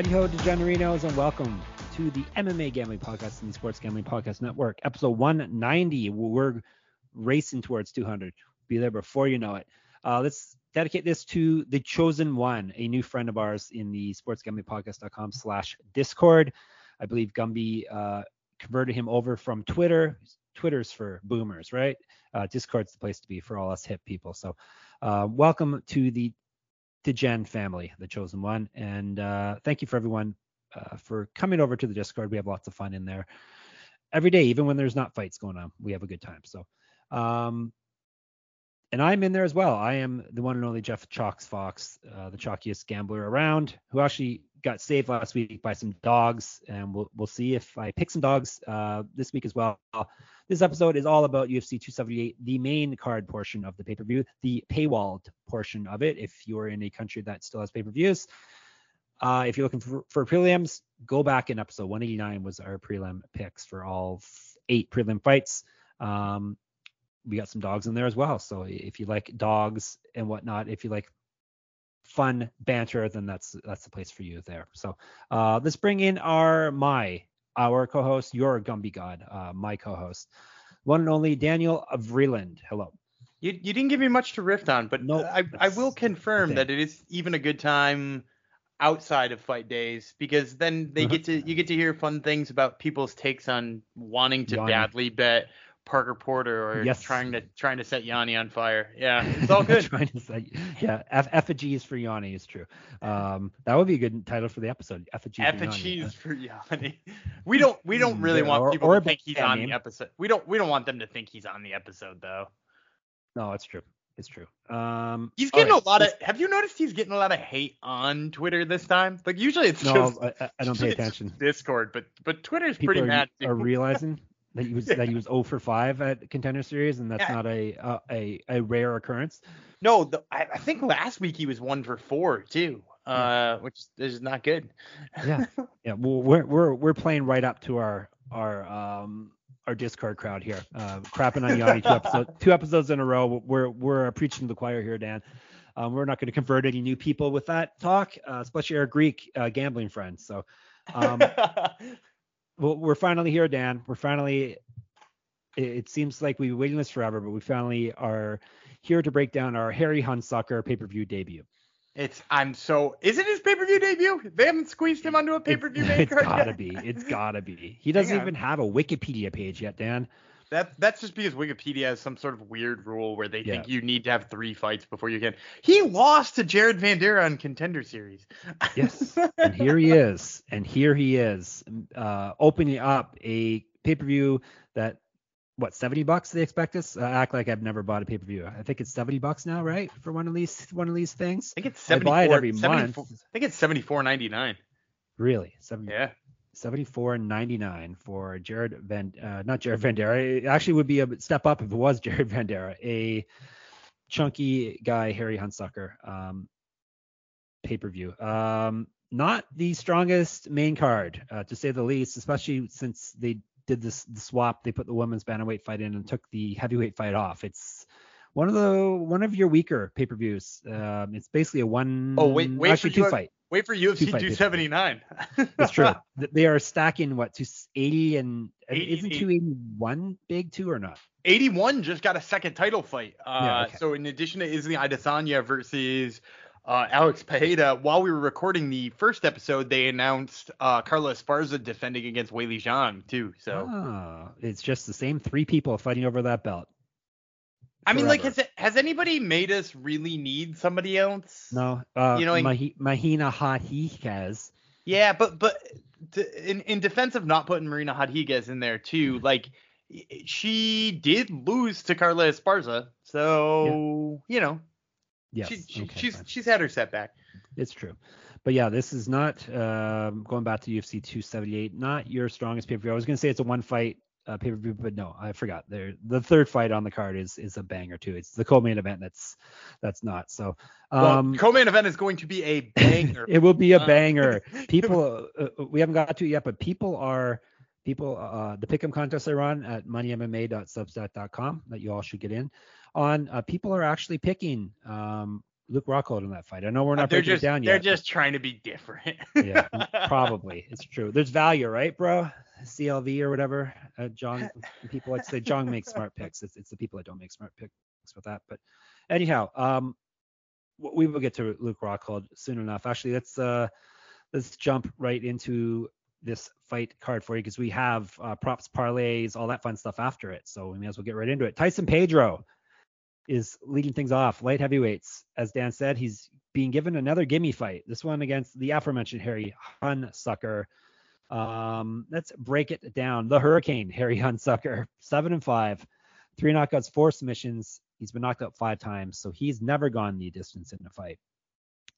Howdy ho, degenerinos, and welcome to the MMA Gambling Podcast and the Sports Gambling Podcast Network, episode 190. We're racing towards 200. Be there before you know it. Uh, let's dedicate this to the chosen one, a new friend of ours in the sportsgamblingpodcast.com slash Discord. I believe Gumby uh, converted him over from Twitter. Twitter's for boomers, right? Uh, Discord's the place to be for all us hip people. So, uh, welcome to the to Jen family, the chosen one. And uh, thank you for everyone uh, for coming over to the Discord. We have lots of fun in there every day, even when there's not fights going on. We have a good time. So, um, and I'm in there as well. I am the one and only Jeff Chalks Fox, uh, the chalkiest gambler around, who actually got saved last week by some dogs, and we'll we'll see if I pick some dogs uh, this week as well. This episode is all about UFC 278, the main card portion of the pay-per-view, the paywalled portion of it. If you're in a country that still has pay-per-views, uh, if you're looking for, for prelims, go back in episode 189 was our prelim picks for all eight prelim fights. Um, we got some dogs in there as well. So if you like dogs and whatnot, if you like fun banter, then that's that's the place for you there. So uh, let's bring in our my our co-host, your Gumby God, uh, my co-host, one and only Daniel of Vreeland. Hello. You, you didn't give me much to riff on, but no, I, I will confirm that it is even a good time outside of fight days because then they get to you get to hear fun things about people's takes on wanting to Yanni. badly bet Parker Porter or yes. trying to trying to set Yanni on fire. Yeah, it's all good. trying to set, yeah, F- effigies for Yanni is true. Um, that would be a good title for the episode. Effigies, effigies for Yanni. We don't we don't really yeah, want or, people or to think he's on name. the episode. We don't we don't want them to think he's on the episode though. No, it's true. It's true. Um, he's getting right. a lot of. Have you noticed he's getting a lot of hate on Twitter this time? Like usually it's no, just. I, I don't pay attention. Discord, but but Twitter's People pretty are, mad. Are realizing that he was that he was 0 for 5 at contender series, and that's yeah. not a, a, a a rare occurrence. No, the, I, I, think last week he was one for four too, uh, which is not good. yeah, yeah. Well, we're we're we're playing right up to our our um our Discord crowd here, uh, crapping on Yanni two episodes two episodes in a row. We're we're preaching to the choir here, Dan. Um, we're not going to convert any new people with that talk, uh, especially our Greek uh, gambling friends. So. Um, well, we're finally here, Dan. We're finally. It, it seems like we've been waiting this forever, but we finally are here to break down our Harry Hunsucker pay-per-view debut. It's I'm so is it his pay-per-view debut? They haven't squeezed him onto a pay-per-view main It's gotta be. It's gotta be. He doesn't even have a Wikipedia page yet, Dan. That that's just because Wikipedia has some sort of weird rule where they yeah. think you need to have three fights before you can. He lost to Jared Vanderaa on Contender Series. yes, and here he is, and here he is, uh, opening up a pay per view that what 70 bucks they expect us? Uh, act like i've never bought a pay-per-view. I think it's 70 bucks now right for one of these one of these things? I think it's 74 I buy it every month. I think it's 74.99 really? 70 yeah 74.99 for Jared Van, uh, not Jared Vanderaa. It actually would be a step up if it was Jared Vanderaa, a chunky guy, Harry Hunsucker, um, pay per view. Um, not the strongest main card, uh, to say the least, especially since they did this the swap. They put the women's bantamweight fight in and took the heavyweight fight off. It's one of the one of your weaker pay per views. Um, it's basically a one. Oh wait, wait actually two fight. Wait for UFC 279. That's true. They are stacking what 280 and 80, isn't 281 big too or not? 81 just got a second title fight. Uh, yeah, okay. So in addition to Izzy Adesanya versus uh, Alex Pereira, while we were recording the first episode, they announced uh, Carla Esparza defending against Weili Zhang too. So oh, it's just the same three people fighting over that belt. I mean, like, has it, has anybody made us really need somebody else? No. Uh, you know, Mah- Mahina. Yeah, but but to, in in defense of not putting Marina Rodriguez in there too, mm-hmm. like she did lose to Carla Esparza, so yeah. you know, yeah, she, she, okay, she's fine. she's had her setback. It's true. but yeah, this is not um, going back to UFC 278. Not your strongest pay per view. I was gonna say it's a one fight uh, pay per view, but no, I forgot. There, the third fight on the card is is a banger too. It's the co-main event that's that's not. So, um, well, co-main event is going to be a banger. it will be a banger. People, uh, uh, we haven't got to it yet, but people are people. Uh, the pick'em contest I run at moneymma.substack.com that you all should get in on. Uh, people are actually picking um, Luke Rockhold in that fight. I know we're not uh, they're just, down yet. They're just trying to be different. yeah, probably. It's true. There's value, right, bro? CLV or whatever. Uh, John, people like to say John makes smart picks. It's, it's the people that don't make smart picks with that. But anyhow, um, we will get to Luke Rockhold soon enough. Actually, let's uh, let's jump right into this fight card for you because we have uh, props, parlays, all that fun stuff after it. So we may as well get right into it. Tyson Pedro is leading things off. Light heavyweights, as Dan said, he's being given another gimme fight. This one against the aforementioned Harry Hunsucker. Um, let's break it down. The Hurricane, Harry Hunsucker, seven and five, three knockouts, four submissions. He's been knocked out five times, so he's never gone the distance in a fight.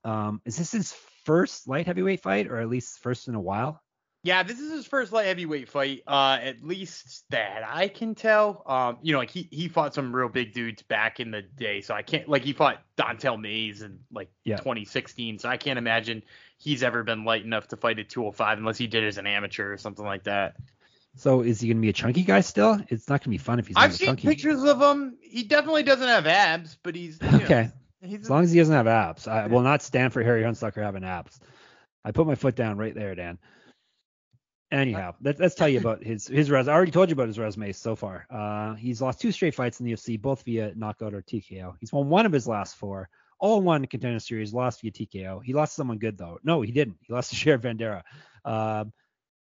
Um, is this his first light heavyweight fight, or at least first in a while? Yeah, this is his first light heavyweight fight, uh, at least that I can tell. Um, you know, like he he fought some real big dudes back in the day, so I can't like he fought Don'Tale Mayes in like yeah. 2016, so I can't imagine he's ever been light enough to fight at 205 unless he did as an amateur or something like that. So is he gonna be a chunky guy still? It's not gonna be fun if he's. I've seen chunky. pictures of him. He definitely doesn't have abs, but he's you know, okay. He's as long as he doesn't have abs, I will not stand for Harry Hunsucker having abs. I put my foot down right there, Dan. Anyhow, let, us tell you about his his res. I already told you about his resume so far. Uh, he's lost two straight fights in the UFC, both via knockout or TKO. He's won one of his last four, all won contender series, lost via TKO. He lost someone good though. No, he didn't. He lost to Jared Vanderaa. Um,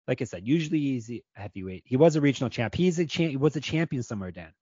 like I said, usually he's a heavyweight. He was a regional champ. He's a champ. He was a champion somewhere, Dan.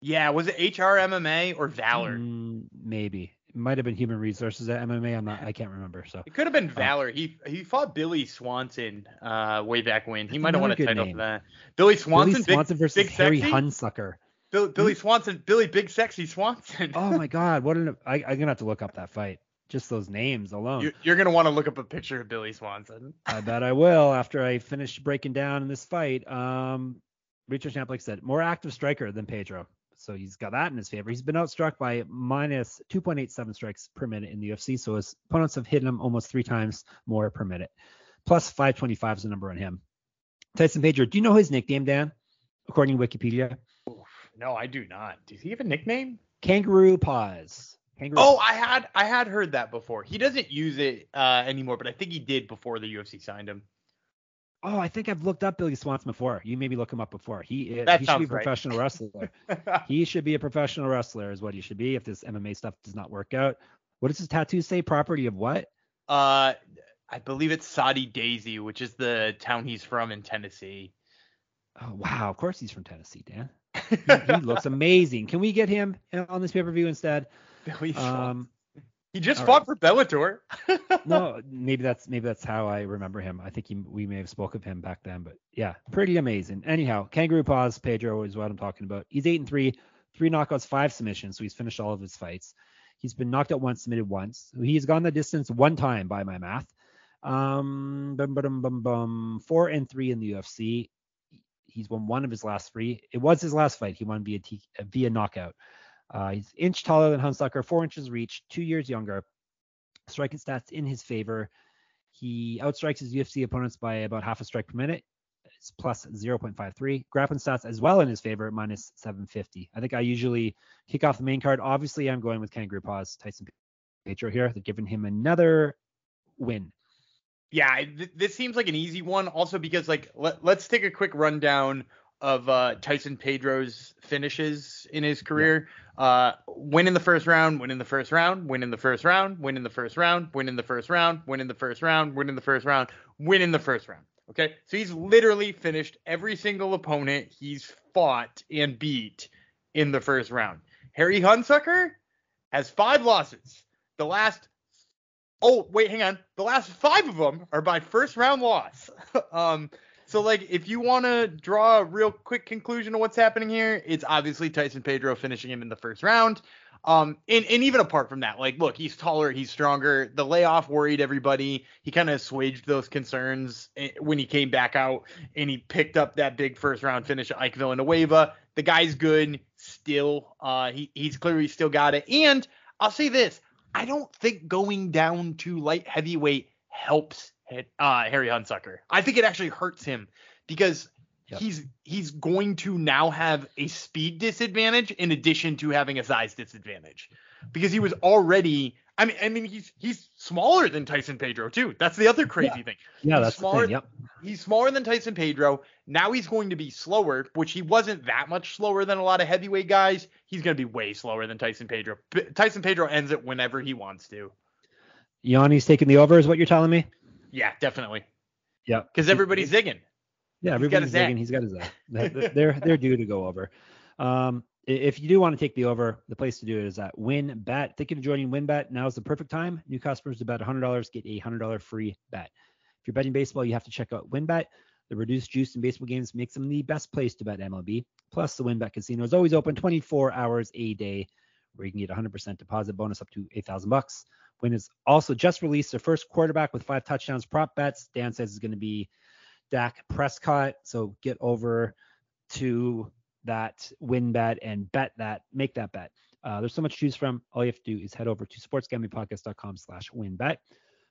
Yeah, was it HR MMA or Valor? Mm, maybe might have been Human Resources at MMA. I'm not. I can't remember. So it could have been uh, Valor. Uh, he he fought Billy Swanson uh, way back when. He might have won a title name. for that. Billy Swanson. Billy Swanson big, versus big Harry sexy? Hunsucker. Bill, Billy Swanson. Billy Big Sexy Swanson. oh my God! What an I, I'm gonna have to look up that fight. Just those names alone. You, you're gonna want to look up a picture of Billy Swanson. I bet I will after I finish breaking down in this fight. Um, Richard Champ, like I said, more active striker than Pedro. So he's got that in his favor. He's been outstruck by minus 2.87 strikes per minute in the UFC. So his opponents have hit him almost three times more per minute. Plus 525 is the number on him. Tyson Pedro, do you know his nickname, Dan? According to Wikipedia. No, I do not. Does he have a nickname? Kangaroo Paws. Kangaroo oh, I had I had heard that before. He doesn't use it uh, anymore, but I think he did before the UFC signed him. Oh, I think I've looked up Billy Swanson before. You maybe look him up before. He uh, he should be a professional right. wrestler. he should be a professional wrestler, is what he should be. If this MMA stuff does not work out, what does his tattoo say? Property of what? Uh, I believe it's Soddy Daisy, which is the town he's from in Tennessee. Oh wow! Of course he's from Tennessee, Dan. he, he looks amazing. Can we get him on this pay per view instead? Billy um, he just All fought right. for Bellator. no, maybe that's maybe that's how I remember him. I think he, we may have spoke of him back then, but yeah, pretty amazing. Anyhow, Kangaroo Paws Pedro is what I'm talking about. He's eight and three, three knockouts, five submissions, so he's finished all of his fights. He's been knocked out once, submitted once. He's gone the distance one time by my math. Um, bum, bum, bum, bum, four and three in the UFC. He's won one of his last three. It was his last fight. He won via T, via knockout. Uh, he's inch taller than Hunsucker, four inches reach, two years younger. Striking stats in his favor. He outstrikes his UFC opponents by about half a strike per minute. It's plus 0.53. Grappling stats as well in his favor, minus 750. I think I usually kick off the main card. Obviously, I'm going with Kangaroo Paws, Tyson Pedro here. They're giving him another win. Yeah, th- this seems like an easy one. Also because like let, let's take a quick rundown of uh, Tyson Pedro's finishes in his career. Yeah. Uh, win in the first round, win in the first round, win in the first round, win in the first round, win in the first round, win in the first round, win in the first round, win in the first round. Okay, so he's literally finished every single opponent he's fought and beat in the first round. Harry Hunsucker has five losses. The last oh wait, hang on. The last five of them are by first round loss. um, so like if you want to draw a real quick conclusion of what's happening here, it's obviously Tyson Pedro finishing him in the first round. Um, and, and even apart from that, like, look, he's taller, he's stronger. The layoff worried everybody. He kind of assuaged those concerns eh, when he came back out and he picked up that big first round finish at Ike Villanueva. The guy's good still. Uh, he, he's clearly still got it. And I'll say this I don't think going down to light heavyweight helps uh, Harry Hunsucker. I think it actually hurts him because Yep. He's he's going to now have a speed disadvantage in addition to having a size disadvantage because he was already. I mean, I mean he's he's smaller than Tyson Pedro too. That's the other crazy yeah. thing. Yeah, he's that's smaller. The thing, yep. He's smaller than Tyson Pedro. Now he's going to be slower, which he wasn't that much slower than a lot of heavyweight guys. He's going to be way slower than Tyson Pedro. Tyson Pedro ends it whenever he wants to. Yanni's taking the over, is what you're telling me? Yeah, definitely. Yeah. Because everybody's zigging. Yeah, everybody's zigging. He's got his Zach. they're they're due to go over. Um, if you do want to take the over, the place to do it is at WynnBET. Thinking of joining WynnBET? Now is the perfect time. New customers to bet $100 get a $100 free bet. If you're betting baseball, you have to check out WynnBET. The reduced juice in baseball games makes them the best place to bet MLB. Plus, the WynnBET casino is always open 24 hours a day, where you can get 100% deposit bonus up to 8,000 bucks. Wynn has also just released their first quarterback with five touchdowns prop bets. Dan says is going to be Dak Prescott. So get over to that WynnBET and bet that, make that bet. Uh, there's so much to choose from. All you have to do is head over to sportsgamblingpodcast.com slash wynnbet.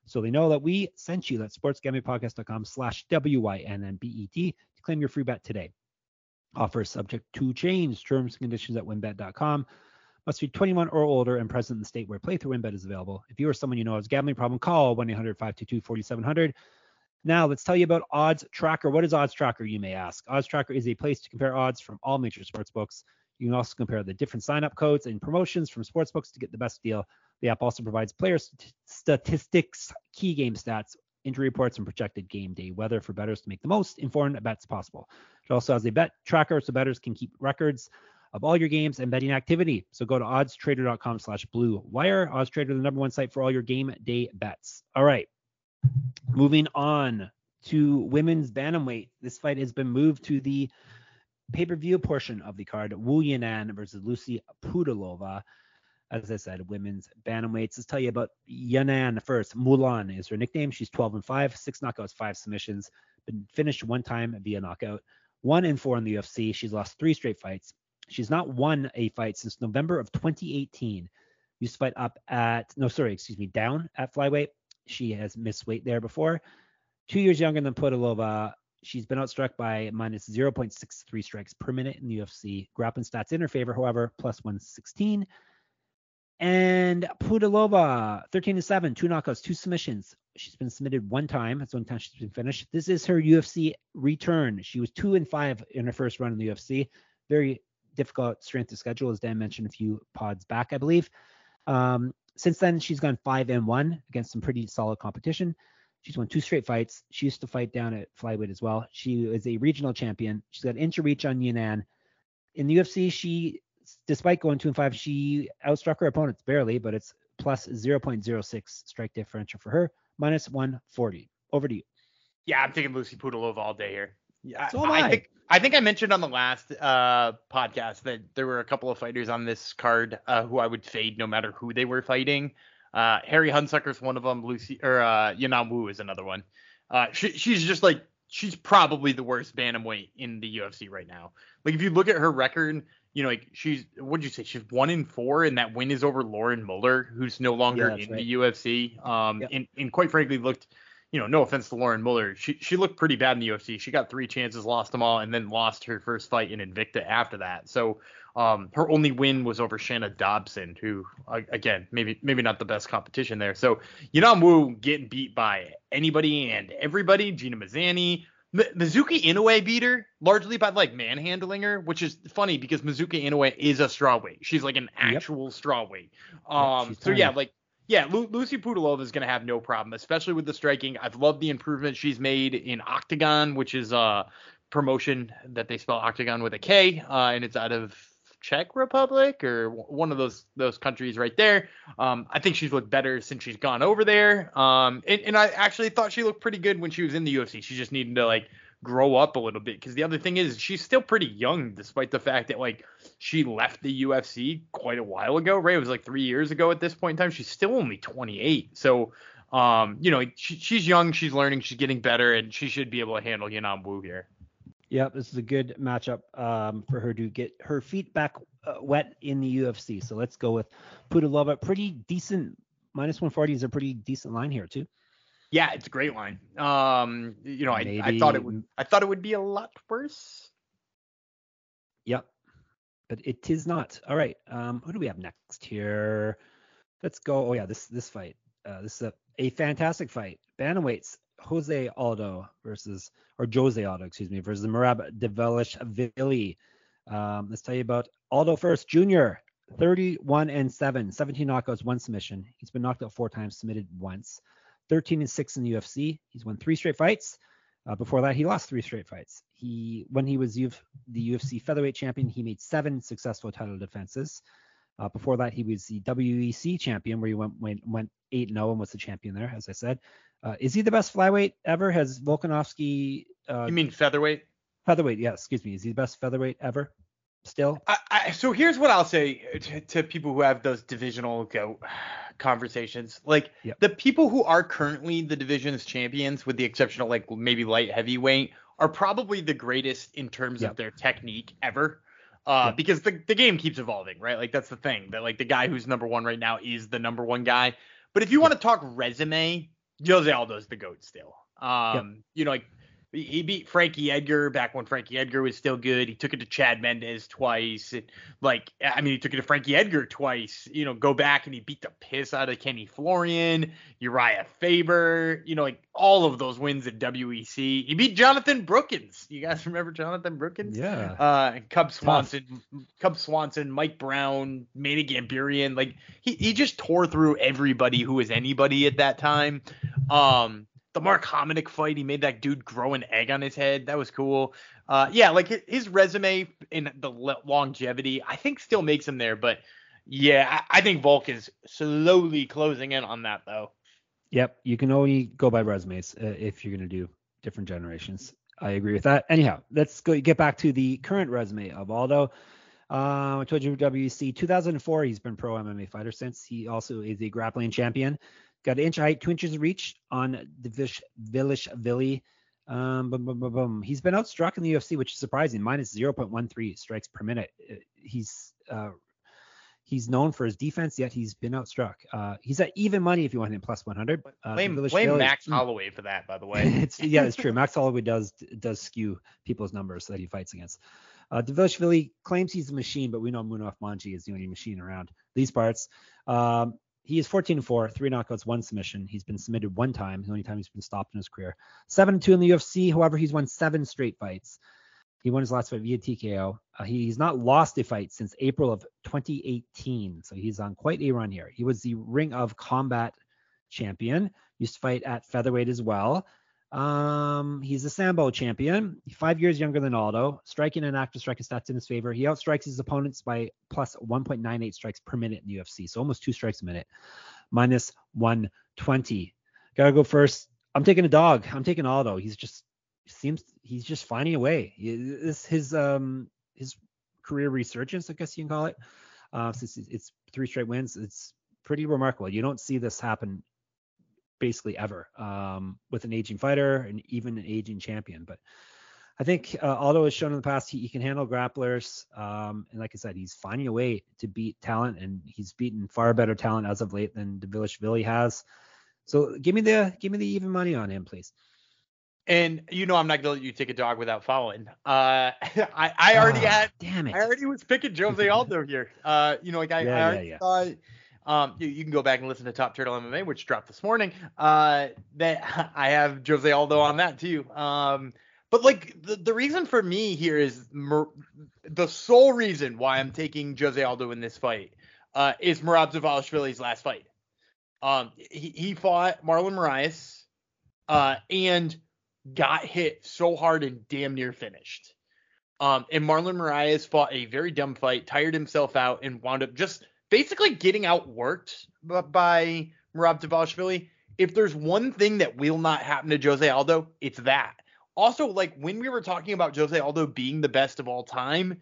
So they know that we sent you that sportsgamblingpodcast.com slash W-Y-N-N-B-E-T to claim your free bet today. Offer subject to change. Terms and conditions at wynnbet.com. Must be 21 or older and present in the state where playthrough embed is available. If you or someone you know has a gambling problem, call 1-800-522-4700 now, let's tell you about OddsTrader. What is OddsTrader, you may ask? OddsTrader is a place to compare odds from all major sports books. You can also compare the different sign-up codes and promotions from sports books to get the best deal. The app also provides player st- statistics, key game stats, injury reports, and projected game day weather for bettors to make the most informed bets possible. It also has a bet tracker so bettors can keep records of all your games and betting activity. So go to oddstrader.com slash blue wire. OddsTrader, the number one site for all your game day bets. All right. Moving on to women's bantamweight. This fight has been moved to the pay-per-view portion of the card. Wu Yanan versus Lucy Pudilova. As I said, women's bantamweights. Let's tell you about Yanan first. Mulan is her nickname. She's 12 and 5, six knockouts, five submissions. Been finished one time via knockout. One and four in the UFC. She's lost three straight fights. She's not won a fight since November of 2018. Used to fight up at no, sorry, excuse me, down at flyweight. She has missed weight there before. Two years younger than Pudilova. She's been outstruck by minus 0.63 strikes per minute in the UFC. Grappling stats in her favor, however, plus 116. And Pudilova, 13 to 7, two knockouts, two submissions. She's been submitted one time. That's one time she's been finished. This is her UFC return. She was two and five in her first run in the UFC. Very difficult strength of schedule, as Dan mentioned a few pods back, I believe. Um, since then, she's gone five and one against some pretty solid competition. She's won two straight fights. She used to fight down at flyweight as well. She is a regional champion. She's got inch of reach on Yanan. In the UFC, she, despite going two and five, she outstruck her opponents barely, but it's plus 0.06 strike differential for her, minus 140. Over to you. Yeah, I'm taking Lucy Pudilova all day here. Yeah, so I, I. think I think I mentioned on the last uh, podcast that there were a couple of fighters on this card uh, who I would fade no matter who they were fighting. Uh, Harry is one of them. Lucy or uh, Yanan Wu is another one. Uh, she, she's just like she's probably the worst bantamweight in the UFC right now. Like if you look at her record, you know, like she's what'd you say? She's one in four, and that win is over Lauren Mueller, who's no longer yeah, in right. the UFC. Um, yep. and, and quite frankly looked you know, no offense to Lauren Mueller, she she looked pretty bad in the UFC. She got three chances, lost them all, and then lost her first fight in Invicta after that. So um, her only win was over Shana Dobson, who again maybe maybe not the best competition there. So Yanan Wu getting beat by anybody and everybody. Gina Mazany, M- Mizuki Inoue beat her largely by like manhandling her, which is funny because Mizuki Inoue is a strawweight. She's like an actual yep. strawweight. Um, yep, so yeah, like yeah, Lu- Lucy Pudilova is going to have no problem, especially with the striking. I've loved the improvement she's made in Oktagon, which is a promotion that they spell Octagon with a K, uh, and it's out of Czech Republic or one of those those countries right there. Um, I think she's looked better since she's gone over there. Um, and, and I actually thought she looked pretty good when she was in the UFC. She just needed to like grow up a little bit. Because the other thing is, she's still pretty young, despite the fact that like she left the UFC quite a while ago. Right, it was like three years ago at this point in time. She's still only 28, so um, you know, she, she's young, she's learning, she's getting better, and she should be able to handle Yanan Wu here. Yep, this is a good matchup um, for her to get her feet back uh, wet in the UFC. So let's go with Pudilova. Pretty decent minus 140 is a pretty decent line here too. Yeah, it's a great line. Um, you know, I, I thought it would I thought it would be a lot worse. Yep, but it is not. All right. Um, who do we have next here? Let's go. Oh yeah, this this fight. Uh, this is a, a fantastic fight. Bantamweights Jose Aldo versus or Jose Aldo, excuse me, versus Merab Dvalishvili. Um, let's tell you about Aldo first. Junior, 31 and 7, 17 knockouts, one submission. He's been knocked out four times, submitted once. 13 and 6 in the UFC. He's won three straight fights. Uh, before that, he lost three straight fights. He, when he was Uf, the UFC featherweight champion, he made seven successful title defenses. Uh, before that, he was the WEC champion, where he went went, went 8 0 and was the champion there, as I said. Uh, is he the best flyweight ever? Has Volkanovski? Uh, you mean featherweight? Featherweight, yeah. Excuse me. Is he the best featherweight ever? Still. I, I, so here's what I'll say to, to, people who have those divisional go conversations. Like yep. the people who are currently the division's champions, with the exception of like maybe light heavyweight, are probably the greatest in terms yep. of their technique ever. Uh, yep. because the, the game keeps evolving, right? Like that's the thing that like the guy who's number one right now is the number one guy. But if you want to talk resume, Jose Aldo's the goat still. Um, you know, like he beat Frankie Edgar back when Frankie Edgar was still good. He took it to Chad Mendes twice. And, like, I mean, he took it to Frankie Edgar twice. You know, go back and he beat the piss out of Kenny Florian, Uriah Faber. You know, like all of those wins at WEC. He beat Jonathan Brookins. You guys remember Jonathan Brookins? Yeah. Uh, Cub Swanson, Tough. Cub Swanson, Mike Brown, Manny Gamburyan. Like he he just tore through everybody who was anybody at that time. Um the Mark Hominick fight, he made that dude grow an egg on his head. That was cool. Uh, yeah, like his resume in the longevity, I think still makes him there. But yeah, I, I think Volk is slowly closing in on that though. Yep, you can only go by resumes uh, if you're gonna do different generations. I agree with that. Anyhow, let's go get back to the current resume of Aldo. Uh, I told you WC 2004. He's been pro MMA fighter since. He also is a grappling champion. Got an inch of height, two inches of reach on Divish Vilishvili. Um, boom, boom, boom, boom. He's been outstruck in the UFC, which is surprising. Minus 0.13 strikes per minute. Uh, he's uh, he's known for his defense, yet he's been outstruck. Uh, he's at even money if you want him plus 100. Uh, blame, blame Max mm. Holloway for that, by the way. it's yeah, it's true. Max Holloway does does skew people's numbers that he fights against. Uh, Dvalishvili claims he's a machine, but we know Munaf Manji is the only machine around these parts. Um, he is 14 and 4, three knockouts, one submission. He's been submitted one time, the only time he's been stopped in his career. 7 2 in the UFC. However, he's won seven straight fights. He won his last fight via TKO. Uh, he's not lost a fight since April of 2018. So he's on quite a run here. He was the Ring of Combat champion. Used to fight at featherweight as well. Um, he's a Sambo champion, five years younger than Aldo. Striking and active striking stats in his favor. He outstrikes his opponents by plus 1.98 strikes per minute in the UFC, so almost two strikes a minute, minus 120. Gotta go first. I'm taking a dog. I'm taking Aldo. He's just seems he's just finding a way. This his um his career resurgence, I guess you can call it. Uh, since it's three straight wins, it's pretty remarkable. You don't see this happen basically ever um, with an aging fighter and even an aging champion. But I think uh, Aldo has shown in the past he, he can handle grapplers. Um, and like I said, he's finding a way to beat talent, and he's beaten far better talent as of late than Dvalishvili has. So give me the give me the even money on him, please. And you know I'm not gonna let you take a dog without following. Uh, I I already oh, had. Damn it. I already was picking Jose Aldo here. Uh, you know, like I, yeah, I yeah, yeah. thought um, you, you, can go back and listen to Top Turtle MMA, which dropped this morning. Uh, that I have Jose Aldo on that too. Um, but like the, the reason for me here is Mer- the sole reason why I'm taking Jose Aldo in this fight uh, is Merab Dvalishvili's last fight. Um, he, he fought Marlon Moraes uh, and got hit so hard and damn near finished. Um, and Marlon Moraes fought a very dumb fight, tired himself out, and wound up just basically getting outworked by Merab Dvalishvili. If there's one thing that will not happen to Jose Aldo, it's that. also like when we were talking about Jose Aldo being the best of all time,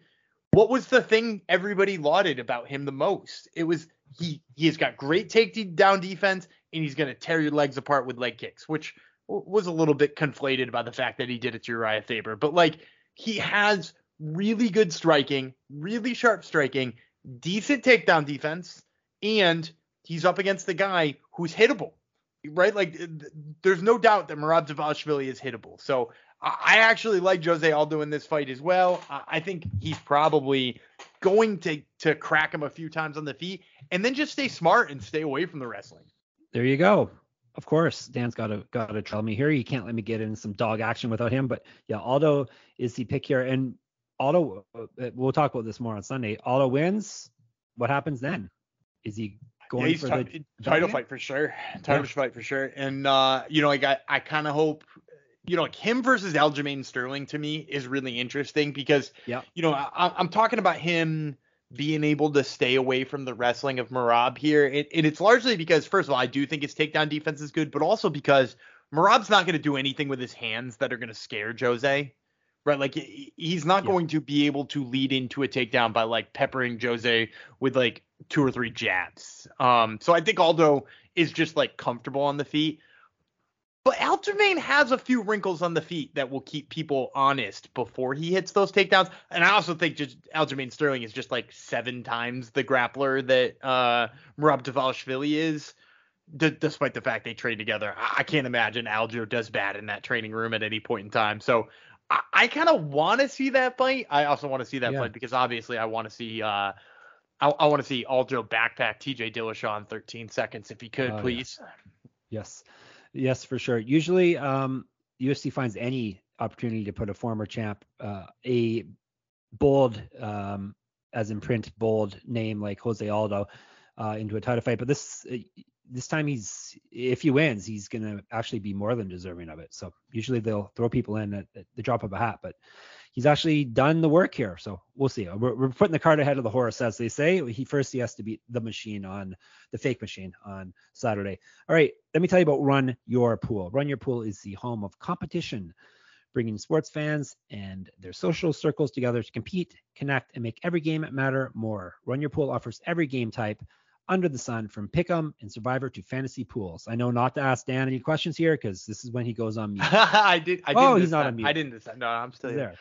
what was the thing everybody lauded about him the most? It was he he has got great takedown defense and he's gonna tear your legs apart with leg kicks, which was a little bit conflated by the fact that he did it to Uriah Faber. But like he has really good striking, really sharp striking, decent takedown defense, and he's up against the guy who's hittable. Right? Like there's no doubt that Merab Dvalishvili is hittable. So I actually like Jose Aldo in this fight as well. I think he's probably going to to crack him a few times on the feet and then just stay smart and stay away from the wrestling. There you go. Of course, Dan's got to got to tell me here. You can't let me get in some dog action without him. But yeah, Aldo is the pick here, and Aldo. Uh, we'll talk about this more on Sunday. Aldo wins. What happens then? Is he going yeah, for t- the title fight for sure? Title yeah. fight for sure. And uh, you know, like I, I kind of hope you know, like him versus Aljamain Sterling to me is really interesting because, yeah, you know, I, am talking about him being able to stay away from the wrestling of Merab here, and, and it's largely because, first of all, I do think his takedown defense is good, but also because Merab's not going to do anything with his hands that are going to scare Jose. Right, like he's not yeah. going to be able to lead into a takedown by like peppering Jose with like two or three jabs. Um, so I think Aldo is just like comfortable on the feet. But Aljamain has a few wrinkles on the feet that will keep people honest before he hits those takedowns. And I also think just Aljamain Sterling is just like seven times the grappler that uh, Merab Dvalishvili is, d- despite the fact they train together. I, I can't imagine Aljo does bad in that training room at any point in time. So I, I kind of want to see that fight. I also want to see that yeah. fight because obviously I want to see. Uh, I, I want to see Aljo backpack TJ Dillashaw in 13 seconds if he could, oh, please. Yeah. Yes. Yes, for sure. Usually, um, UFC finds any opportunity to put a former champ, uh, a bold, um, as in print, bold name like Jose Aldo, uh, into a title fight. But this this time he's if he wins, he's gonna actually be more than deserving of it. So usually they'll throw people in at, at the drop of a hat, but he's actually done the work here. So we'll see. We're, we're, putting the cart ahead of the horse, as they say. He first he has to beat the machine on the fake machine on Saturday. All right, let me tell you about Run Your Pool. Run Your Pool is the home of competition, bringing sports fans and their social circles together to compete, connect, and make every game matter more. Run Your Pool offers every game type under the sun from Pick'em and Survivor to fantasy pools. I know not to ask Dan any questions here because this is when he goes on mute. I did. I oh, he's not on mute. I didn't decide. No, I'm still there.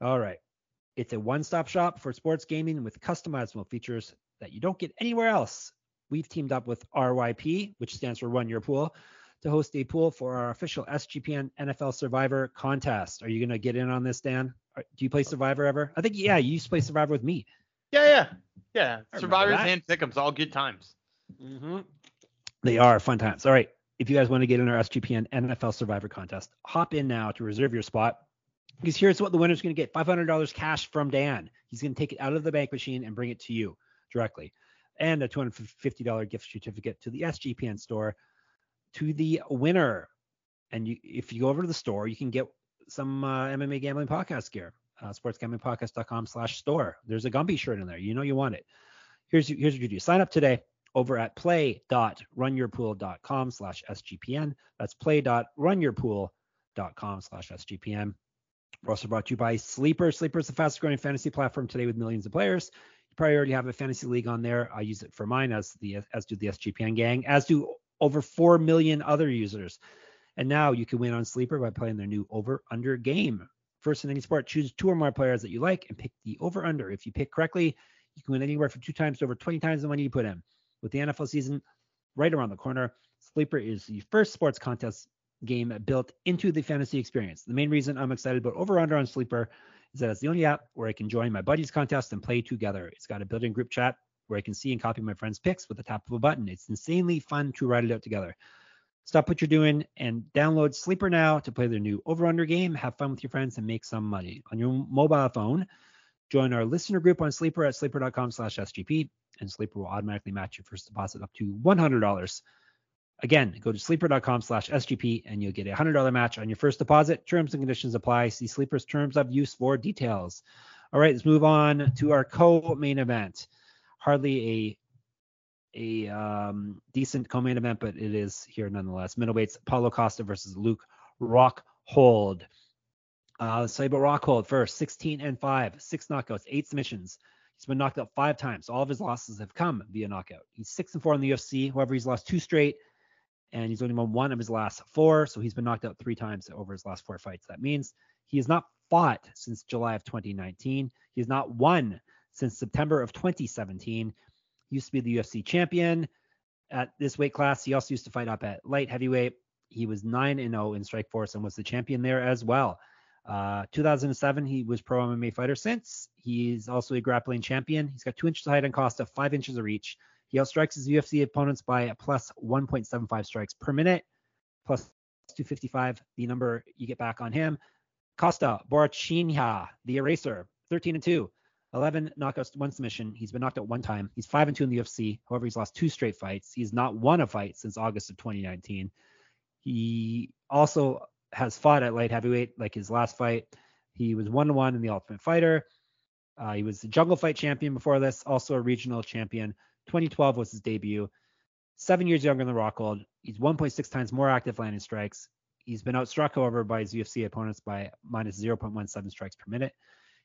All right. It's a one-stop shop for sports gaming with customizable features that you don't get anywhere else. We've teamed up with RYP, which stands for Run Your Pool, to host a pool for our official SGPN NFL Survivor contest. Are you going to get in on this, Dan? Do you play uh, Survivor ever? I think yeah, you used to play Survivor with me. Yeah, yeah, yeah. Survivors and Pick'ems, all good times. Mm-hmm. They are fun times. All right. If you guys want to get in our SGPN NFL Survivor contest, hop in now to reserve your spot. Because here's what the winner's going to get $500 cash from Dan. He's going to take it out of the bank machine and bring it to you directly. And a $250 gift certificate to the SGPN store to the winner. And you, if you go over to the store, you can get some uh, MMA gambling podcast gear. Uh, sportsgamblingpodcast.com slash store. There's a Gumby shirt in there. You know you want it. Here's here's what you do. Sign up today over at play.runyourpool.com slash SGPN. That's play.runyourpool.com slash SGPN. We're also brought to you by Sleeper. Sleeper is the fastest growing fantasy platform today with millions of players. You probably already have a fantasy league on there. I use it for mine, as the as do the SGPN gang, as do over four million other users. And now you can win on Sleeper by playing their new over under game. First in any sport, choose two or more players that you like and pick the over under. If you pick correctly, you can win anywhere from two times to over 20 times the money you put in. With the NFL season right around the corner, Sleeper is the first sports contest game built into the fantasy experience. The main reason I'm excited about Over Under on Sleeper is that it's the only app where I can join my buddies contest and play together. It's got a built-in group chat where I can see and copy my friends' picks with the tap of a button. It's insanely fun to write it out together. Stop what you're doing and download Sleeper now to play their new Over Under game. Have fun with your friends and make some money on your mobile phone. Join our listener group on Sleeper at sleeper.com slash SGP, and Sleeper will automatically match your first deposit up to $100. Again, go to sleeper.com slash SGP and you'll get a $100 match on your first deposit. Terms and conditions apply. See Sleeper's terms of use for details. All right, let's move on to our co-main event. Hardly a a um, decent co-main event, but it is here nonetheless. Middleweights Paulo Costa versus Luke Rockhold. Uh, let's tell about Rockhold first. 16 and 5, six knockouts, eight submissions. He's been knocked out five times. All of his losses have come via knockout. He's six and four in the UFC. However, he's lost two straight, and he's only won one of his last four. So he's been knocked out three times over his last four fights. That means he has not fought since July of 2019. He has not won since September of 2017. Used to be the UFC champion at this weight class. He also used to fight up at light heavyweight. He was 9 and 0 in Strikeforce and was the champion there as well. Uh, 2007, he was pro MMA fighter since. He's also a grappling champion. He's got two inches of height and Costa, five inches of reach. He outstrikes his UFC opponents by a plus 1.75 strikes per minute, plus 255, the number you get back on him. Costa Borrachinha, the eraser, 13 and 2, 11 knockouts, one submission. He's been knocked out one time. He's 5 and 2 in the UFC. However, he's lost two straight fights. He's not won a fight since August of 2019. He also has fought at light heavyweight, like his last fight. He was one to one in the Ultimate Fighter. Uh, he was the Jungle Fight champion before this, also a regional champion. 2012 was his debut. Seven years younger than Rockhold. He's 1.6 times more active landing strikes. He's been outstruck, however, by his UFC opponents by minus 0.17 strikes per minute.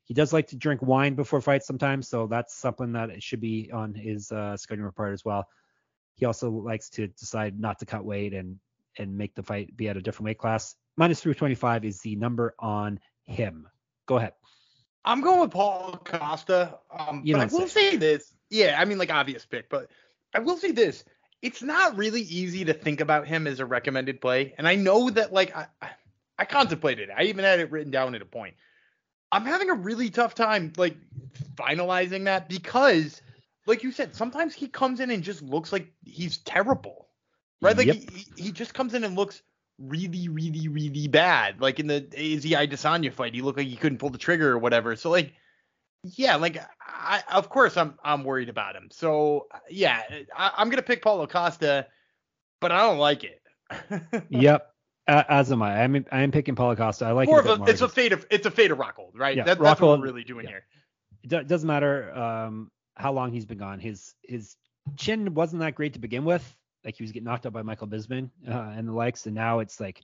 He does like to drink wine before fights sometimes, so that's something that should be on his uh, scouting report as well. He also likes to decide not to cut weight and and make the fight be at a different weight class. Minus 325 is the number on him. Go ahead. I'm going with Paul Costa. Um, you but I will say. say this. Yeah, I mean, like obvious pick, but I will say this. It's not really easy to think about him as a recommended play, and I know that like I, I contemplated. It. I even had it written down at a point. I'm having a really tough time like finalizing that because, like you said, sometimes he comes in and just looks like he's terrible, right? Like yep. he, he just comes in and looks really, really, really bad. Like in the Izzy Adesanya fight, he looked like he couldn't pull the trigger or whatever. So like, yeah, like I of course I'm I'm worried about him. So yeah, I, am gonna pick Paulo Costa, but I don't like it. yep. As am I. I'm I'm picking Paulo Costa. I like more it. A, it's a fate of it's a fate of Rockhold, right? Yeah, that, that's what we're really doing yeah. here. It doesn't matter um, how long he's been gone. His his chin wasn't that great to begin with like he was getting knocked out by Michael Bisping uh, and the likes, and now it's like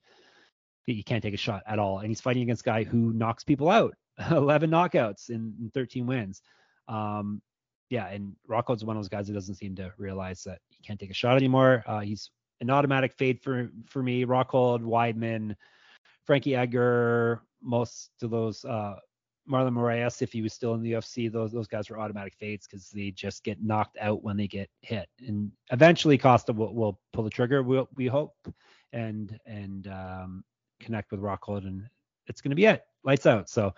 he can't take a shot at all. And he's fighting against a guy who knocks people out, 11 knockouts in, in 13 wins. Um, yeah, and Rockhold's one of those guys that doesn't seem to realize that he can't take a shot anymore. Uh, he's an automatic fade for for me. Rockhold, Weidman, Frankie Edgar, most of those uh, Marlon Moraes, if he was still in the UFC, those those guys were automatic fades because they just get knocked out when they get hit. And eventually Costa will, will pull the trigger, we we'll, we hope, and and um, connect with Rockhold, and it's going to be it. Lights out. So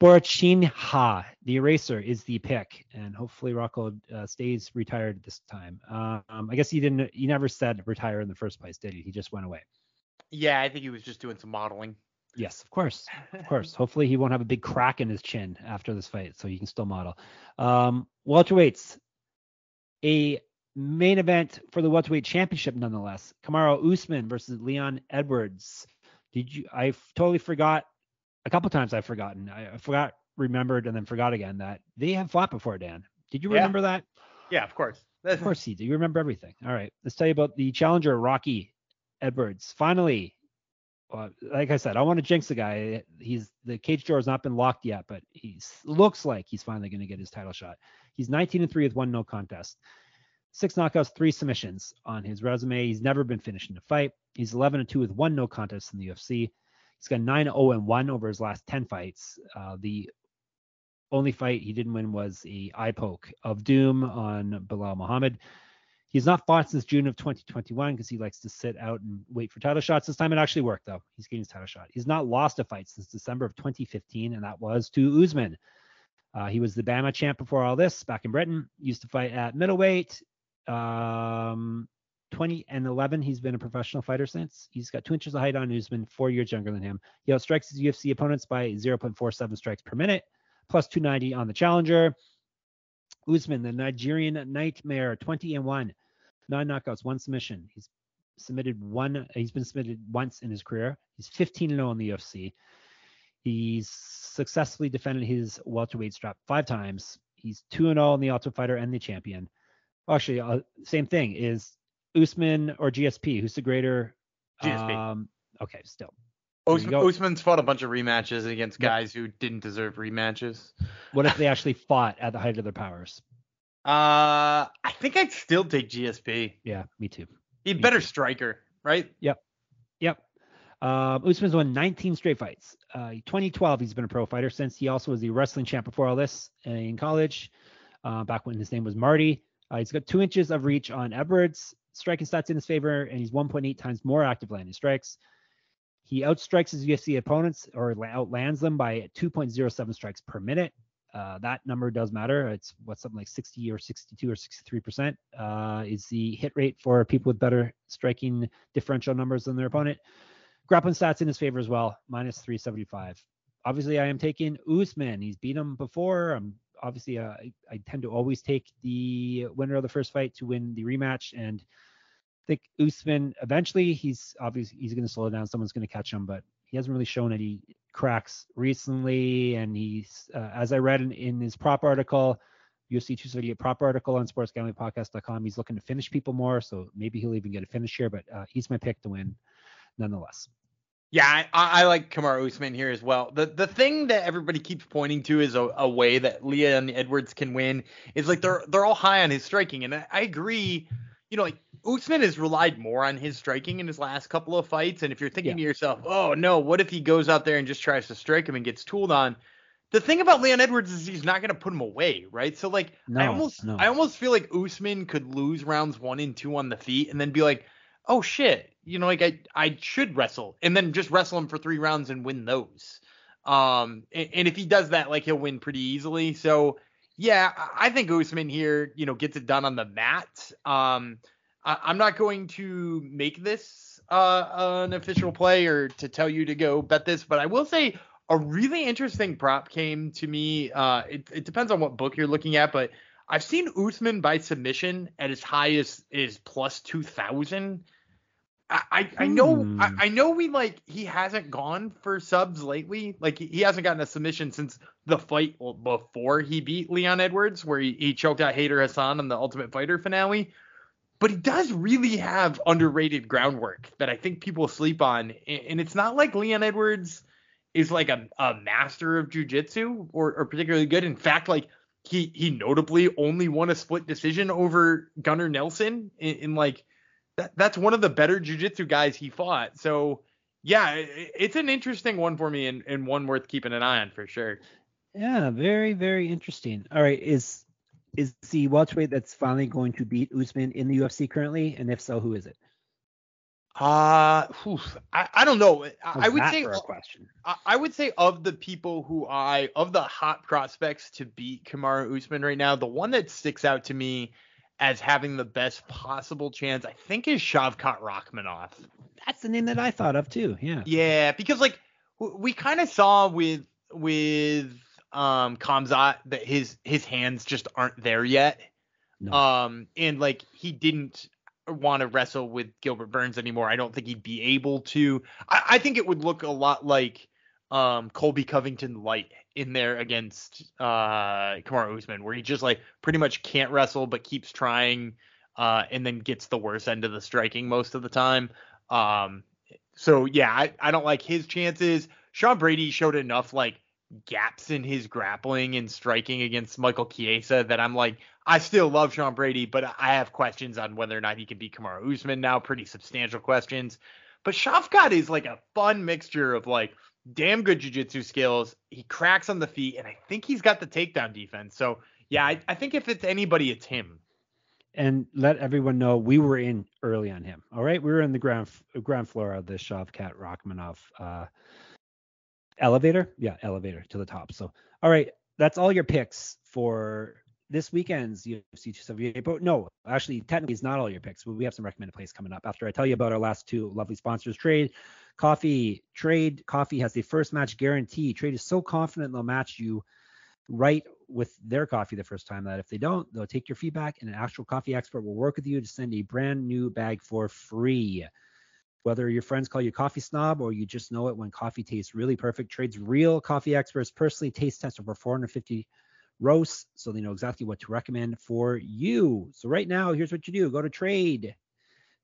Borrachinha, the eraser, is the pick, and hopefully Rockhold uh, stays retired this time. Um, I guess he didn't. He never said retire in the first place, did he? He just went away. Yeah, I think he was just doing some modeling. Yes, of course, of course. Hopefully, he won't have a big crack in his chin after this fight, so he can still model. Um, welterweights, a main event for the welterweight championship, nonetheless. Kamaru Usman versus Leon Edwards. Did you? I totally forgot. A couple times I've forgotten. I, forgot, remembered, and then forgot again that they have fought before. Dan, did you remember yeah. that? Yeah, of course. of course you do. You remember everything. All right, let's tell you about the challenger, Rocky Edwards. Finally, well, like I said, I want to jinx the guy. He's the cage door has not been locked yet, but he looks like he's finally going to get his title shot. He's 19 and three with one no contest, six knockouts, three submissions on his resume. He's never been finished in a fight. He's 11 and two with one no contest in the UFC. He's got 9 0 and one over his last 10 fights. Uh, the only fight he didn't win was a eye poke of doom on Belal Muhammad. He's not fought since June of 2021 because he likes to sit out and wait for title shots. This time it actually worked though. He's getting his title shot. He's not lost a fight since December of 2015, and that was to Usman. Uh, he was the BAMMA champ before all this back in Britain. Used to fight at middleweight. Um, 20 and 11, he's been a professional fighter since. He's got two inches of height on Usman, four years younger than him. He outstrikes his UFC opponents by 0.47 strikes per minute, plus 290 on the challenger. Usman, the Nigerian Nightmare, 20 and 1, nine knockouts, one submission. He's submitted one. He's been submitted once in his career. He's 15 and 0 in the UFC. He's successfully defended his welterweight strap five times. He's 2 and 0 in the Ultimate Fighter and the champion. Actually, uh, same thing is Usman or GSP. Who's the greater? GSP. Um, okay, still. Usman's fought a bunch of rematches against guys yep. who didn't deserve rematches. What if they actually fought at the height of their powers? Uh, I think I'd still take GSP. Yeah, me too. He's better too. striker, right? Yep. Yep. Uh, Usman's won 19 straight fights. Uh, 2012, he's been a pro fighter since. He also was the wrestling champ before all this uh, in college, uh, back when his name was Marty. Uh, he's got two inches of reach on Edwards. Striking stats in his favor, and he's 1.8 times more active landing strikes. He outstrikes his UFC opponents or outlands them by 2.07 strikes per minute. Uh, that number does matter. It's what's something like 60 or 62 or 63 percent uh, is the hit rate for people with better striking differential numbers than their opponent. Grappling stats in his favor as well, minus 375. Obviously, I am taking Usman. He's beat him before. I'm obviously uh, I, I, tend to always take the winner of the first fight to win the rematch, and I think Usman eventually he's obviously he's going to slow down. Someone's going to catch him, but he hasn't really shown any cracks recently. And he's uh, as I read in, in his prop article. UFC 238 prop article on sportsgamblingpodcast.com. He's looking to finish people more, so maybe he'll even get a finish here. But uh, he's my pick to win nonetheless. Yeah, I, I, like Kamaru Usman here as well. The the thing that everybody keeps pointing to is a, a way that Leon Edwards can win is like they're they're all high on his striking, and I, I agree. You know, like Usman has relied more on his striking in his last couple of fights, and if you're thinking yeah. to yourself, oh no, what if he goes out there and just tries to strike him and gets tooled on? The thing about Leon Edwards is he's not going to put him away, right? So like, no, I almost no. I almost feel like Usman could lose rounds one and two on the feet, and then be like, oh shit, you know, like I I should wrestle and then just wrestle him for three rounds and win those. Um, and, and if he does that, like he'll win pretty easily. So yeah, I think Usman here, you know, gets it done on the mat. Um, I, am not going to make this uh, an official play or to tell you to go bet this, but I will say a really interesting prop came to me. Uh, it, it depends on what book you're looking at, but I've seen Usman by submission at as high as is plus two thousand. I, I know hmm. I, I, know we like he hasn't gone for subs lately. Like he, hasn't gotten a submission since the fight before he beat Leon Edwards, where he, he choked out Hayder Hassan in the Ultimate Fighter finale. But he does really have underrated groundwork that I think people sleep on. And it's not like Leon Edwards is like a, a master of jujitsu or, or particularly good. In fact, like he he notably only won a split decision over Gunnar Nelson in, in like that, that's one of the better jujitsu guys he fought. So yeah, it, it's an interesting one for me and, and one worth keeping an eye on for sure. Yeah, very very interesting. All right, is is the welterweight that's finally going to beat Usman in the UFC currently, and if so, who is it? Uh, I, I don't know. I, would say a question. I, I, would say of the people who I of the hot prospects to beat Kamaru Usman right now, the one that sticks out to me as having the best possible chance, I think, is Shavkat Rakhmonov. That's the name that I thought of too. Yeah. Yeah, because like we kind of saw with with um Khamzat that his his hands just aren't there yet. No. Um and like he didn't want to wrestle with Gilbert Burns anymore. I don't think he'd be able to. I, I think it would look a lot like um Colby Covington light in there against uh Kamaru Usman, where he just like pretty much can't wrestle but keeps trying, uh, and then gets the worst end of the striking most of the time. Um, so yeah, I, I don't like his chances. Sean Brady showed enough like gaps in his grappling and striking against Michael Chiesa that I'm like, I still love Sean Brady, but I have questions on whether or not he can beat Kamaru Usman now, pretty substantial questions. But Shavkat is like a fun mixture of like damn good jiu-jitsu skills. He cracks on the feet, and I think he's got the takedown defense. So yeah, I, I think if it's anybody, it's him. And let everyone know we were in early on him. All right, we were in the ground ground floor of the Shavkat Rakhmonov uh, elevator. Yeah, elevator to the top. So all right, that's all your picks for this weekend's UFC 278. But no, actually, technically, it's not all your picks. But we have some recommended plays coming up after I tell you about our last two lovely sponsors. Trade Coffee. Trade Coffee has the first match guarantee. Trade is so confident they'll match you right with their coffee the first time that if they don't, they'll take your feedback and an actual coffee expert will work with you to send a brand new bag for free. Whether your friends call you coffee snob or you just know it when coffee tastes really perfect, Trade's real coffee experts personally taste test over 450 roasts so they know exactly what to recommend for you. So right now, here's what you do. Go to trade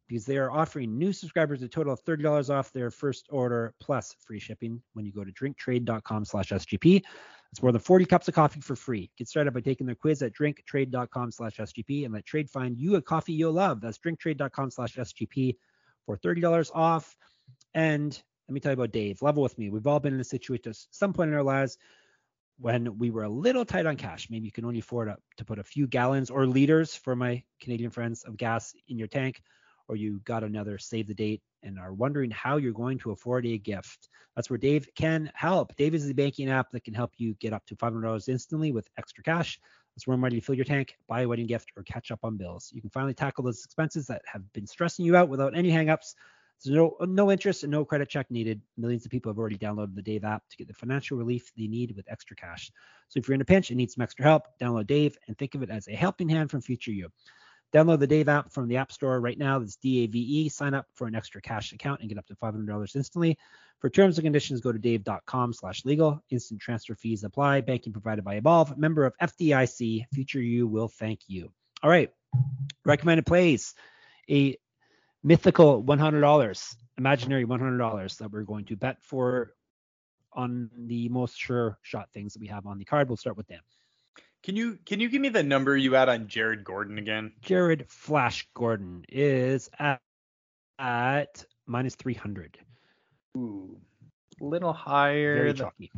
because they are offering new subscribers a total of $30 off their first order plus free shipping when you go to drinktrade.com slash SGP. That's more than 40 cups of coffee for free. Get started by taking their quiz at drinktrade.com slash SGP and let trade find you a coffee you'll love. That's drinktrade.com slash SGP for $30 off. And let me tell you about Dave. Level with me. We've all been in a situation at some point in our lives when we were a little tight on cash. Maybe you can only afford a, to put a few gallons or liters for my Canadian friends of gas in your tank, or you got another save the date and are wondering how you're going to afford a gift. That's where Dave can help. Dave is the banking app that can help you get up to $500 instantly with extra cash. That's where I'm ready to fill your tank, buy a wedding gift, or catch up on bills. You can finally tackle those expenses that have been stressing you out without any hangups. There's no no interest and no credit check needed. Millions of people have already downloaded the Dave app to get the financial relief they need with extra cash. So if you're in a pinch and need some extra help, download Dave and think of it as a helping hand from future you. Download the Dave app from the App Store right now. That's D-A-V-E. Sign up for an extra cash account and get up to $500 instantly. For terms and conditions, go to dave.com slash legal. Instant transfer fees apply. Banking provided by Evolve. Member of FDIC. Future you will thank you. All right. Recommended plays. A mythical $100, imaginary $100 that we're going to bet for on the most sure shot things that we have on the card. We'll start with them. Can you can you give me the number you had on Jared Gordon again? Jared Flash Gordon is at, at minus 300. Ooh, little higher. Very chalky.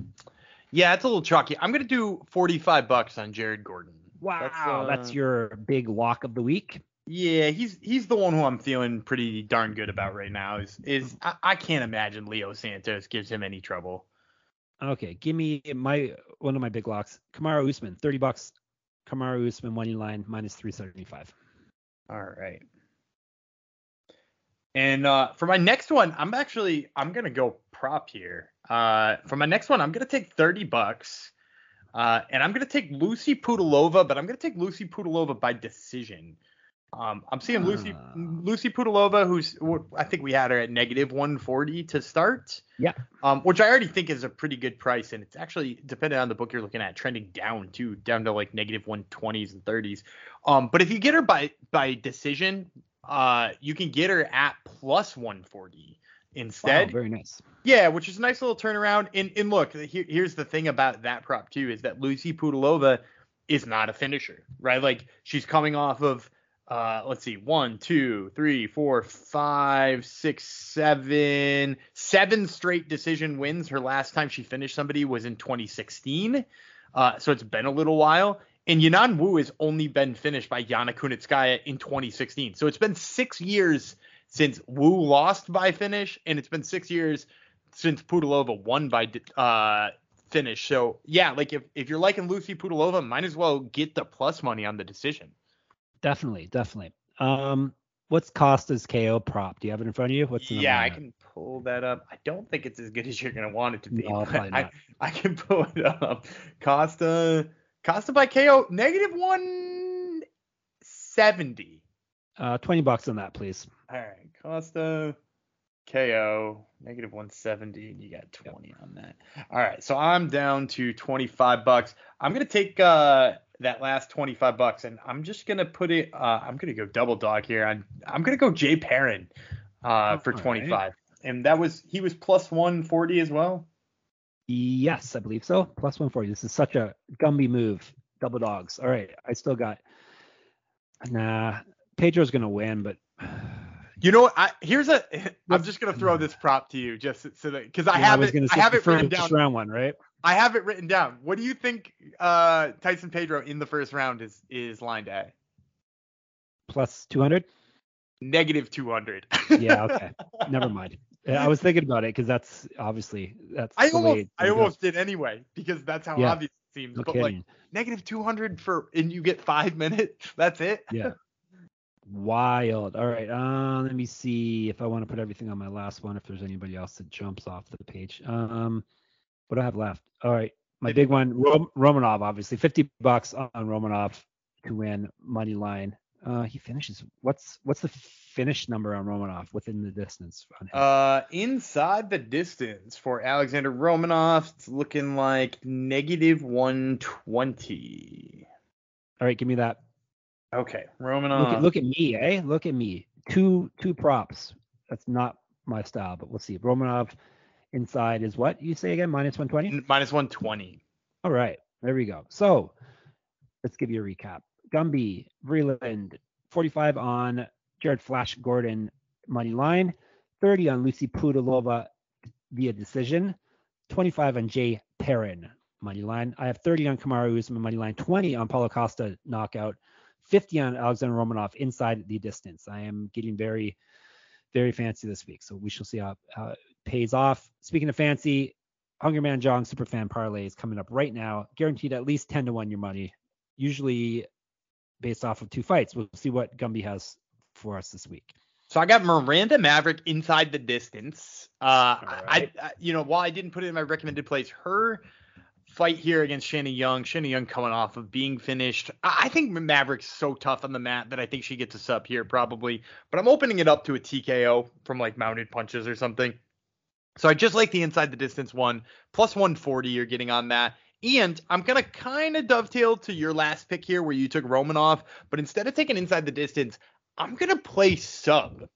Yeah, it's a little chalky. I'm gonna do 45 bucks on Jared Gordon. Wow, that's, uh, that's your big lock of the week. Yeah, he's he's the one who I'm feeling pretty darn good about right now. Is is I, I can't imagine Leo Santos gives him any trouble. Okay, give me my one of my big locks. Kamaru Usman, 30 bucks. Kamaru Usman money line minus 375. All right. And uh, for my next one, I'm actually I'm gonna go prop here. Uh, for my next one, I'm gonna take 30 bucks. Uh, and I'm gonna take Lucy Pudilova, but I'm gonna take Lucy Pudilova by decision. Um, I'm seeing Lucy uh, Lucy Pudilova, who's I think we had her at negative 140 to start. Yeah. Um, which I already think is a pretty good price, and it's actually depending on the book you're looking at, trending down too, down to like negative 120s and 30s. Um, but if you get her by by decision, uh, you can get her at plus 140 instead. Wow, very nice. Yeah, which is a nice little turnaround. And and look, here, here's the thing about that prop too is that Lucy Pudilova is not a finisher, right? Like she's coming off of uh, let's see, one, two, three, four, five, six, seven, seven straight decision wins. Her last time she finished somebody was in 2016. Uh, so it's been a little while. And Yanan Wu has only been finished by Yana Kunitskaya in 2016. So it's been six years since Wu lost by finish, and it's been six years since Pudilova won by uh, finish. So yeah, like if, if you're liking Lucy Pudilova, might as well get the plus money on the decision. Definitely, definitely. Um, what's Costa's KO prop? Do you have it in front of you? What's the yeah, I can pull that up. I don't think it's as good as you're gonna want it to be. No, I, I can pull it up. Costa Costa by KO negative one seventy. Uh, twenty bucks on that, please. All right, Costa KO negative 170 you got 20 yep. on that all right so i'm down to 25 bucks i'm gonna take uh that last 25 bucks and I'm just to put it uh, I'm to go double dog here. I'm I'm to go Jay Perrin uh, for 25. Right. And that was he was plus 140 as well. Yes, I believe so. Plus 140. This is such a Gumby move. Double dogs. All right, I still got Nah, Pedro's to win, but you know what? I, here's a. I'm just gonna throw this prop to you, just so that because I yeah, have I it. I have it written down. Round one, right? I have it written down. What do you think uh, Tyson Pedro in the first round is is lined at? Plus 200. Negative 200. yeah. Okay. Never mind. I was thinking about it because that's obviously that's. I almost I almost did anyway because that's how yeah. obvious it seems. No but kidding. like negative 200 for and you get five minutes. That's it. Yeah. Wild. All right. Uh, let me see if I want to put everything on my last one. If there's anybody else that jumps off the page. Um, what do I have left? All right. My big one, Rom- Romanov, obviously, 50 bucks on Romanov to win money line. Uh, he finishes. What's what's the finish number on Romanov within the distance? Uh, inside the distance for Alexander Romanov, it's looking like negative 120. All right, give me that. Okay, Romanov. Look at, look at me, eh? Look at me. two two props. That's not my style, but we'll see. Romanov inside is what you say again? Minus 120? Minus 120. All right. There we go. So let's give you a recap. Gumby, Vreeland, 45 on Jared Flash Gordon money line, 30 on Lucy Pudilova via decision, 25 on Jay Perrin money line. I have 30 on Kamaru Usman money line, 20 on Paulo Costa knockout, 50 on Alexander Romanov inside the distance. I am getting very, very fancy this week, so we shall see how, how it pays off. Speaking of fancy, Hungry Man Jong super fan parlay is coming up right now, guaranteed at least 10 to 1 your money, usually based off of two fights. We'll see what Gumby has for us this week. So I got Miranda Maverick inside the distance. Uh, right. I, I, you know, while I didn't put it in my recommended plays, her fight here against Shanna Young, Shanna Young coming off of being finished. I think Maverick's so tough on the mat that I think she gets a sub here probably, but I'm opening it up to a TKO from like mounted punches or something. So I just like the inside the distance one plus 140 you're getting on that. And I'm going to kind of dovetail to your last pick here where you took Romanov, but instead of taking inside the distance, I'm gonna play sub.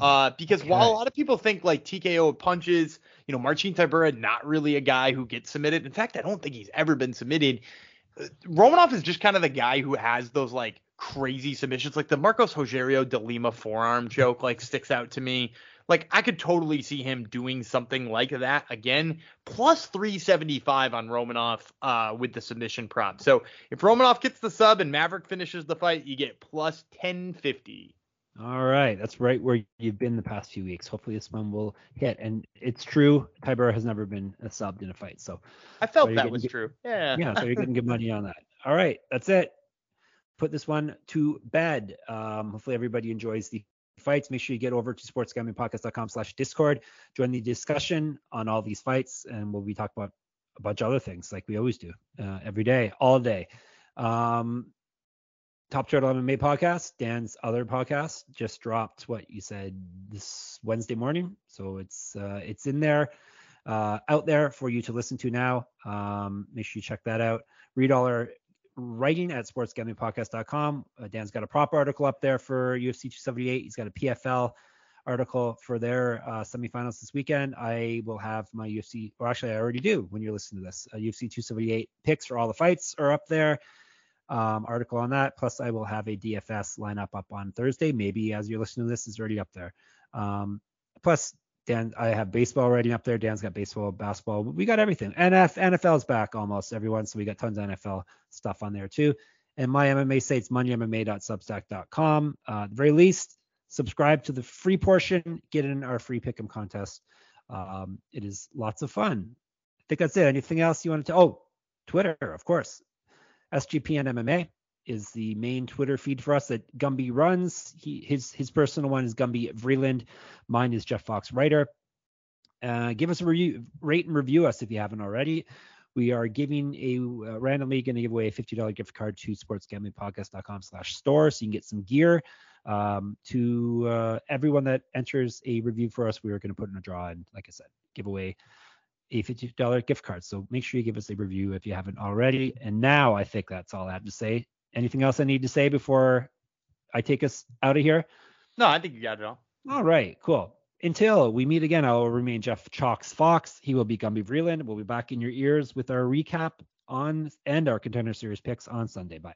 Uh, because okay. while a lot of people think like TKO punches, you know, Marcin Tybura not really a guy who gets submitted. In fact, I don't think he's ever been submitted. Uh, Romanov is just kind of the guy who has those like crazy submissions, like the Marcos Rogerio de Lima forearm choke like sticks out to me. Like I could totally see him doing something like that again. Plus 375 on Romanov uh, with the submission prop. So if Romanov gets the sub and Maverick finishes the fight, you get plus 1050. All right, that's right where you've been the past few weeks. Hopefully this one will hit. And it's true, Tybura has never been a subbed in a fight. So I felt so that was true. Yeah. Yeah, so you're getting good money on that. All right, that's it. Put this one to bed. Um, hopefully everybody enjoys the fights, make sure you get over to sportsgamblingpodcast.com slash discord. Join the discussion on all these fights, and we'll be talking about a bunch of other things like we always do uh, every day, all day. Um, Top Turtle MMA podcast, Dan's other podcast, just dropped what you said this Wednesday morning. So it's uh, it's in there, uh, out there for you to listen to now. Um, make sure you check that out. Read all our writing at sportsgamblingpodcast.com. Uh, Dan's got a prop article up there for UFC 278. He's got a PFL article for their uh, semifinals this weekend. I will have my UFC, or actually, I already do when you're listening to this. Uh, UFC 278 picks for all the fights are up there. Um, article on that. Plus, I will have a DFS lineup up on Thursday. Maybe as you're listening to this, is already up there. Um, plus, Dan, I have baseball writing up there. Dan's got baseball, basketball. We got everything. NF, NFL's back almost everyone, so we got tons of NFL stuff on there too. And my MMA sites, moneymma.substack.com. Uh, at the very least, subscribe to the free portion, get in our free pick'em contest. Um, it is lots of fun. I think that's it. Anything else you wanted to? Oh, Twitter, of course. SGPN MMA is the main Twitter feed for us that Gumby runs. He his his personal one is Gumby Vreeland. Mine is Jeff Fox Writer. Uh, give us a review, rate and review us if you haven't already. We are giving a uh, randomly going to give away a $50 gift card to sportsgamblingpodcast.com slash store so you can get some gear. Um, to uh, everyone that enters a review for us, we are going to put in a draw and, like I said, give away a $50 gift card. So make sure you give us a review if you haven't already. And now I think that's all I have to say. Anything else I need to say before I take us out of here? No, I think you got it all. All right, cool. Until we meet again, I will remain Jeff Chalks Fox. He will be Gumby Vreeland. We'll be back in your ears with our recap on and our contender series picks on Sunday. Bye.